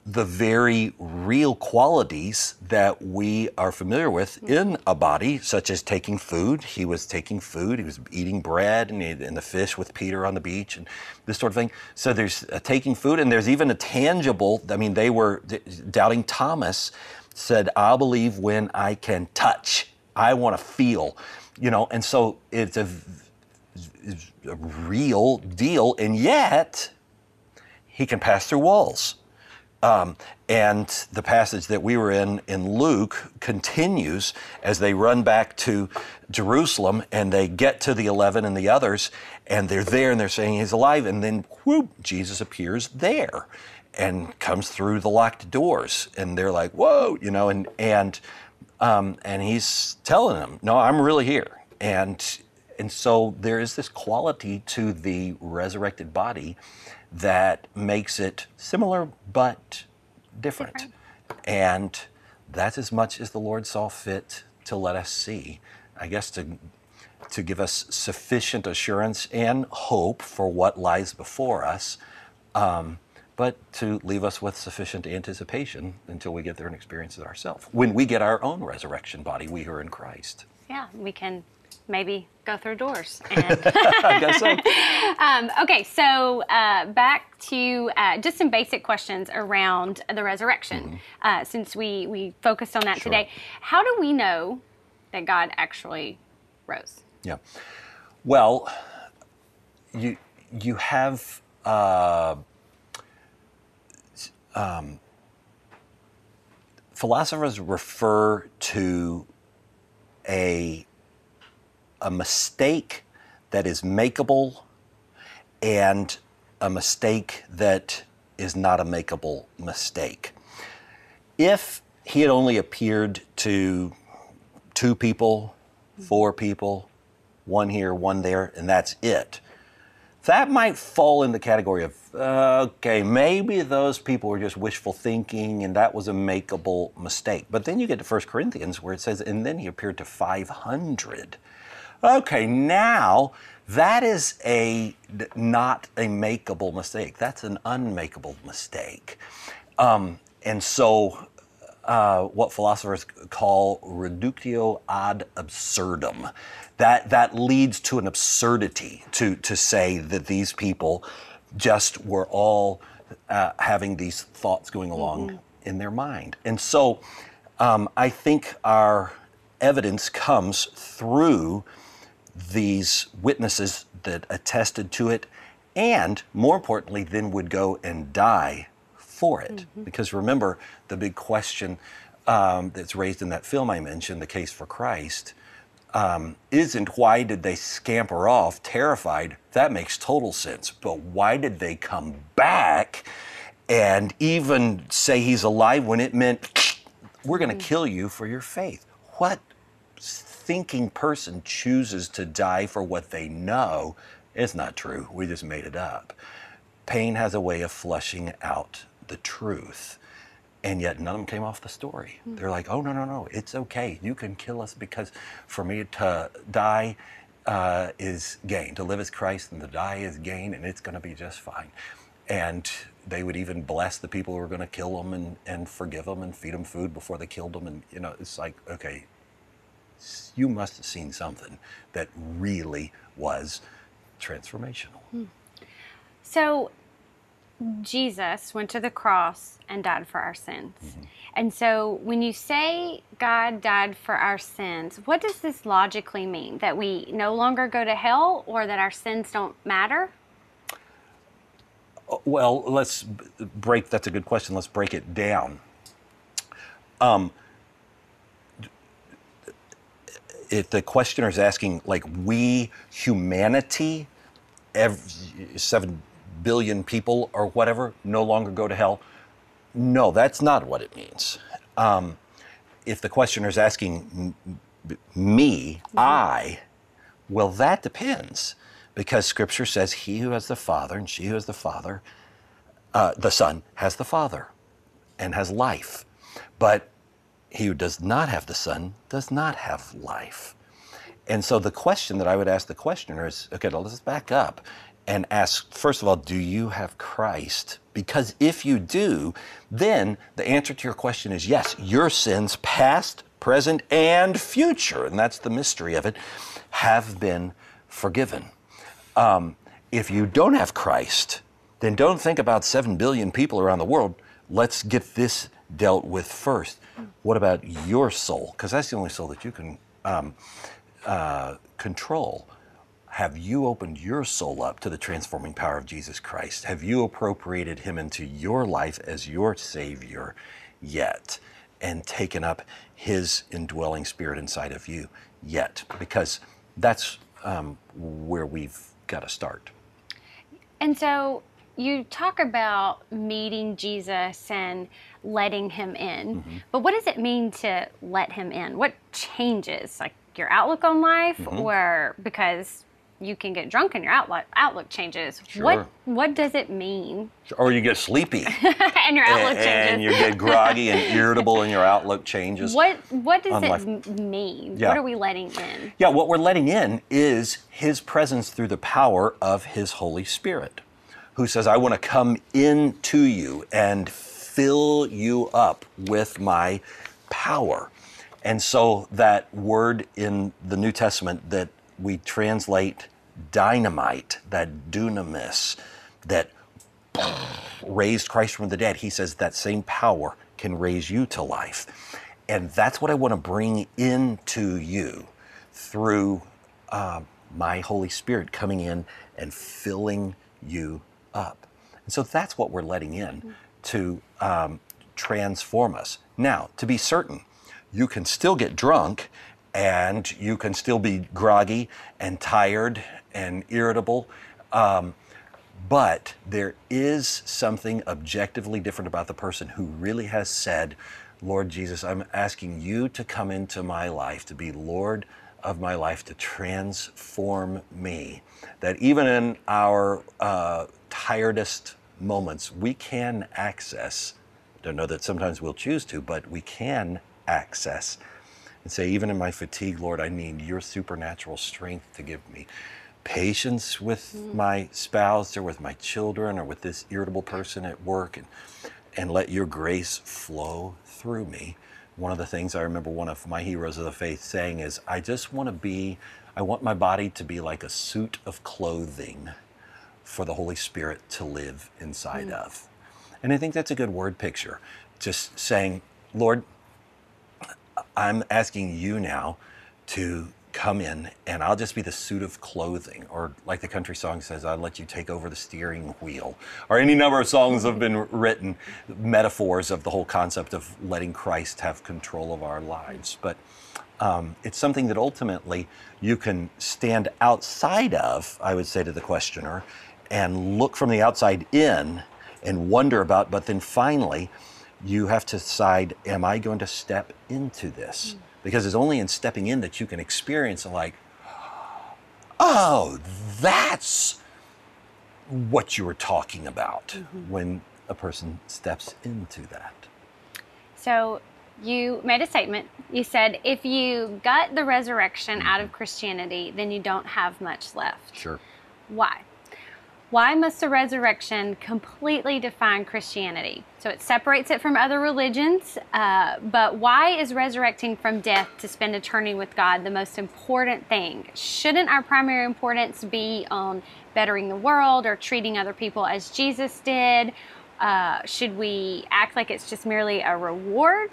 Speaker 2: the very real qualities that we are familiar with mm-hmm. in a body, such as taking food. He was taking food, he was eating bread and, and the fish with Peter on the beach and this sort of thing. So there's a taking food, and there's even a tangible, I mean, they were, doubting Thomas said, I'll believe when I can touch, I want to feel, you know, and so it's a, it's a real deal, and yet he can pass through walls. Um, and the passage that we were in in Luke continues as they run back to Jerusalem and they get to the 11 and the others, and they're there and they're saying he's alive. And then, whoop, Jesus appears there and comes through the locked doors. And they're like, whoa, you know, and, and, um, and he's telling them, no, I'm really here. And, and so there is this quality to the resurrected body that makes it similar but different. different. And that's as much as the Lord saw fit to let us see. I guess to to give us sufficient assurance and hope for what lies before us, um, but to leave us with sufficient anticipation until we get there and experience it ourselves. When we get our own resurrection body, we are in Christ.
Speaker 3: Yeah, we can maybe go through doors. <laughs> And I guess so. <laughs> um, okay, so uh, back to uh, just some basic questions around the resurrection, mm-hmm. uh, since we we focused on that sure. today. How do we know that God actually rose?
Speaker 2: Yeah. Well, you you have. Uh, um, philosophers refer to a a mistake that is makeable and a mistake that is not a makeable mistake. If he had only appeared to two people, four people, one here, one there, and that's it, that might fall in the category of okay, maybe those people were just wishful thinking and that was a makeable mistake. But then you get to 1 Corinthians where it says, and then he appeared to 500. Okay, now that is a not a makeable mistake. That's an unmakeable mistake. Um, and so, uh, what philosophers call reductio ad absurdum, that that leads to an absurdity to to say that these people just were all uh, having these thoughts going along mm-hmm. in their mind. And so, um, I think our evidence comes through these witnesses that attested to it, and more importantly, then would go and die for it. Mm-hmm. Because remember, the big question um, that's raised in that film I mentioned, The Case for Christ, um, isn't why did they scamper off terrified? That makes total sense. But why did they come back and even say he's alive when it meant we're going to mm-hmm. kill you for your faith? What thinking person chooses to die for what they know, it's not true. We just made it up. Pain has a way of flushing out the truth. And yet none of them came off the story. Mm-hmm. They're like, oh, no, no, no, it's okay. You can kill us because for me to die uh, is gain. To live is Christ and to die is gain, and it's going to be just fine. And they would even bless the people who were going to kill them and, and forgive them and feed them food before they killed them. And, you know, it's like, okay, you must have seen something that really was transformational. Hmm.
Speaker 3: So, Jesus went to the cross and died for our sins. Mm-hmm. And so, when you say God died for our sins, what does this logically mean? That we no longer go to hell or that our sins don't matter?
Speaker 2: Uh, well, let's break that's a good question. Let's break it down. Um, if the questioner is asking, like, we, humanity, every, seven billion people or whatever, no longer go to hell, no, that's not what it means. Um, if the questioner is asking me, mm-hmm. I, well, that depends because Scripture says, He who has the Father and she who has the Father, uh, the Son, has the Father and has life. But he who does not have the Son does not have life. And so the question that I would ask the questioner is okay, let's back up and ask, first of all, do you have Christ? Because if you do, then the answer to your question is yes, your sins, past, present, and future, and that's the mystery of it, have been forgiven. Um, if you don't have Christ, then don't think about 7 billion people around the world. Let's get this dealt with first. What about your soul? Because that's the only soul that you can um, uh, control. Have you opened your soul up to the transforming power of Jesus Christ? Have you appropriated him into your life as your Savior yet? And taken up his indwelling spirit inside of you yet? Because that's um, where we've got to start.
Speaker 3: And so you talk about meeting Jesus and letting him in, mm-hmm. but what does it mean to let him in? What changes? Like your outlook on life, mm-hmm. or because you can get drunk and your outlook outlook changes. Sure. What what does it mean?
Speaker 2: Or you get sleepy <laughs>
Speaker 3: and your outlook
Speaker 2: and,
Speaker 3: changes,
Speaker 2: and you get groggy and <laughs> irritable, and your outlook changes.
Speaker 3: What what does it mean? Yeah. What are we letting in?
Speaker 2: Yeah, what we're letting in is His presence through the power of His Holy Spirit, who says, "I want to come into you and fill you up with my power." And so that word in the New Testament that we translate dynamite, that dunamis, that <sniffs> raised Christ from the dead, he says that same power can raise you to life. And that's what I want to bring into you through uh, my Holy Spirit coming in and filling you up. And so that's what we're letting in to um, transform us. Now, to be certain, you can still get drunk and you can still be groggy and tired and irritable. Um, but there is something objectively different about the person who really has said, Lord Jesus, I'm asking you to come into my life, to be Lord of my life, to transform me. That even in our uh, tiredest moments, we can access, don't know that sometimes we'll choose to, but we can access and say, even in my fatigue, Lord, I need your supernatural strength to give me patience with mm. my spouse or with my children or with this irritable person at work and, and let your grace flow through me. One of the things I remember one of my heroes of the faith saying is, I just want to be, I want my body to be like a suit of clothing for the Holy Spirit to live inside mm. of. And I think that's a good word picture. Just saying, Lord, I'm asking you now to come in and I'll just be the suit of clothing. Or, like the country song says, I'll let you take over the steering wheel. Or any number of songs have been <laughs> written, metaphors of the whole concept of letting Christ have control of our lives. But um, it's something that ultimately you can stand outside of, I would say to the questioner, and look from the outside in and wonder about, but then finally, you have to decide am I going to step into this? Mm. Because it's only in stepping in that you can experience like, oh, that's what you were talking about mm-hmm. when a person steps into that.
Speaker 3: So you made a statement. You said if you gut the resurrection mm-hmm. out of mm-hmm. Christianity, then you don't have much left.
Speaker 2: Sure.
Speaker 3: Why? Why must the resurrection completely define Christianity? So it separates it from other religions, uh, but why is resurrecting from death to spend eternity with God the most important thing? Shouldn't our primary importance be on bettering the world or treating other people as Jesus did? Uh, should we act like it's just merely a reward?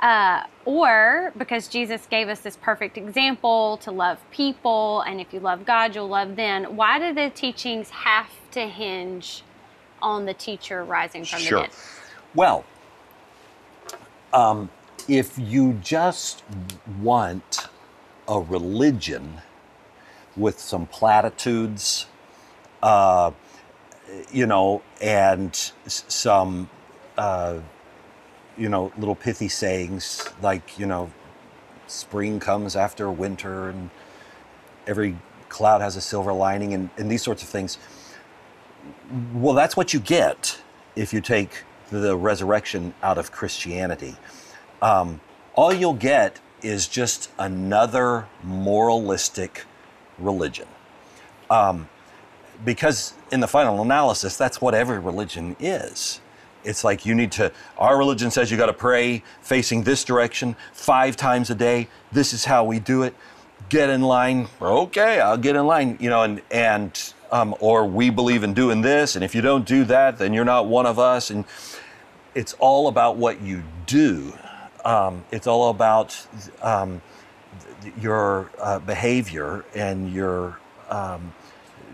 Speaker 3: Uh, or because Jesus gave us this perfect example to love people, and if you love God, you'll love them. Why do the teachings have to hinge on the teacher rising from
Speaker 2: sure.
Speaker 3: the dead?
Speaker 2: Well, um, if you just want a religion with some platitudes, uh, you know, and some. Uh, you know, little pithy sayings like, you know, spring comes after winter and every cloud has a silver lining and, and these sorts of things. Well, that's what you get if you take the resurrection out of Christianity. Um, all you'll get is just another moralistic religion. Um, because in the final analysis, that's what every religion is. It's like you need to, our religion says you got to pray facing this direction five times a day. This is how we do it. Get in line. Okay, I'll get in line. You know, and, and, um, or we believe in doing this. And if you don't do that, then you're not one of us. And it's all about what you do. Um, it's all about um, your uh, behavior and your, um,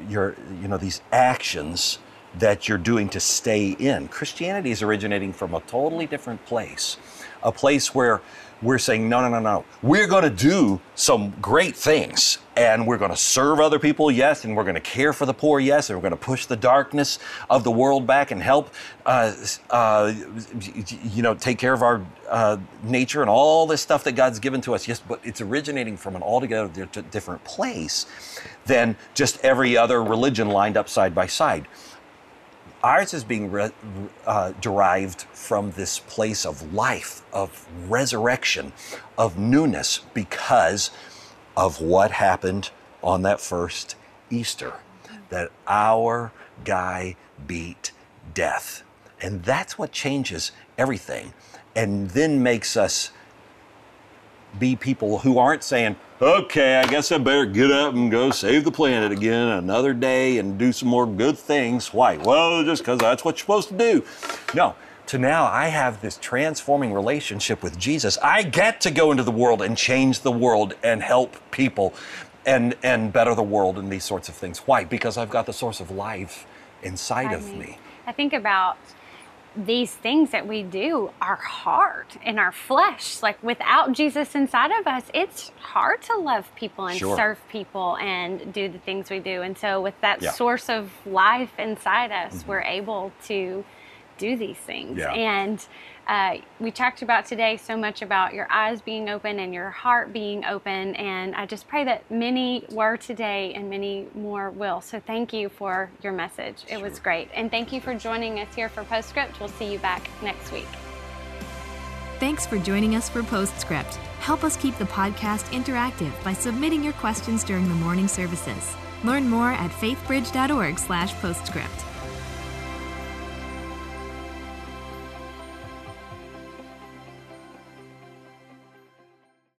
Speaker 2: your, you know, these actions that you're doing to stay in. Christianity is originating from a totally different place, a place where we're saying, no, no, no, no. We're going to do some great things and we're going to serve other people, yes, and we're going to care for the poor, yes, and we're going to push the darkness of the world back and help, uh, uh, you know, take care of our uh, nature and all this stuff that God's given to us, yes, but it's originating from an altogether different place than just every other religion lined up side by side. Ours is being re- uh, derived from this place of life, of resurrection, of newness, because of what happened on that first Easter. That our guy beat death. And that's what changes everything and then makes us be people who aren't saying, okay, I guess I better get up and go save the planet again another day and do some more good things. Why? Well, just because that's what you're supposed to do. No, to now I have this transforming relationship with Jesus. I get to go into the world and change the world and help people and, and better the world and these sorts of things. Why? Because I've got the source of life inside I of mean, me.
Speaker 3: I think about these things that we do our heart and our flesh like without jesus inside of us it's hard to love people and sure. serve people and do the things we do and so with that yeah. source of life inside us mm-hmm. we're able to do these things yeah. and uh, we talked about today so much about your eyes being open and your heart being open. And I just pray that many were today and many more will. So thank you for your message. It sure. was great. And thank you for joining us here for Postscript. We'll see you back next week.
Speaker 1: Thanks for joining us for Postscript. Help us keep the podcast interactive by submitting your questions during the morning services. Learn more at faithbridge.org/postscript.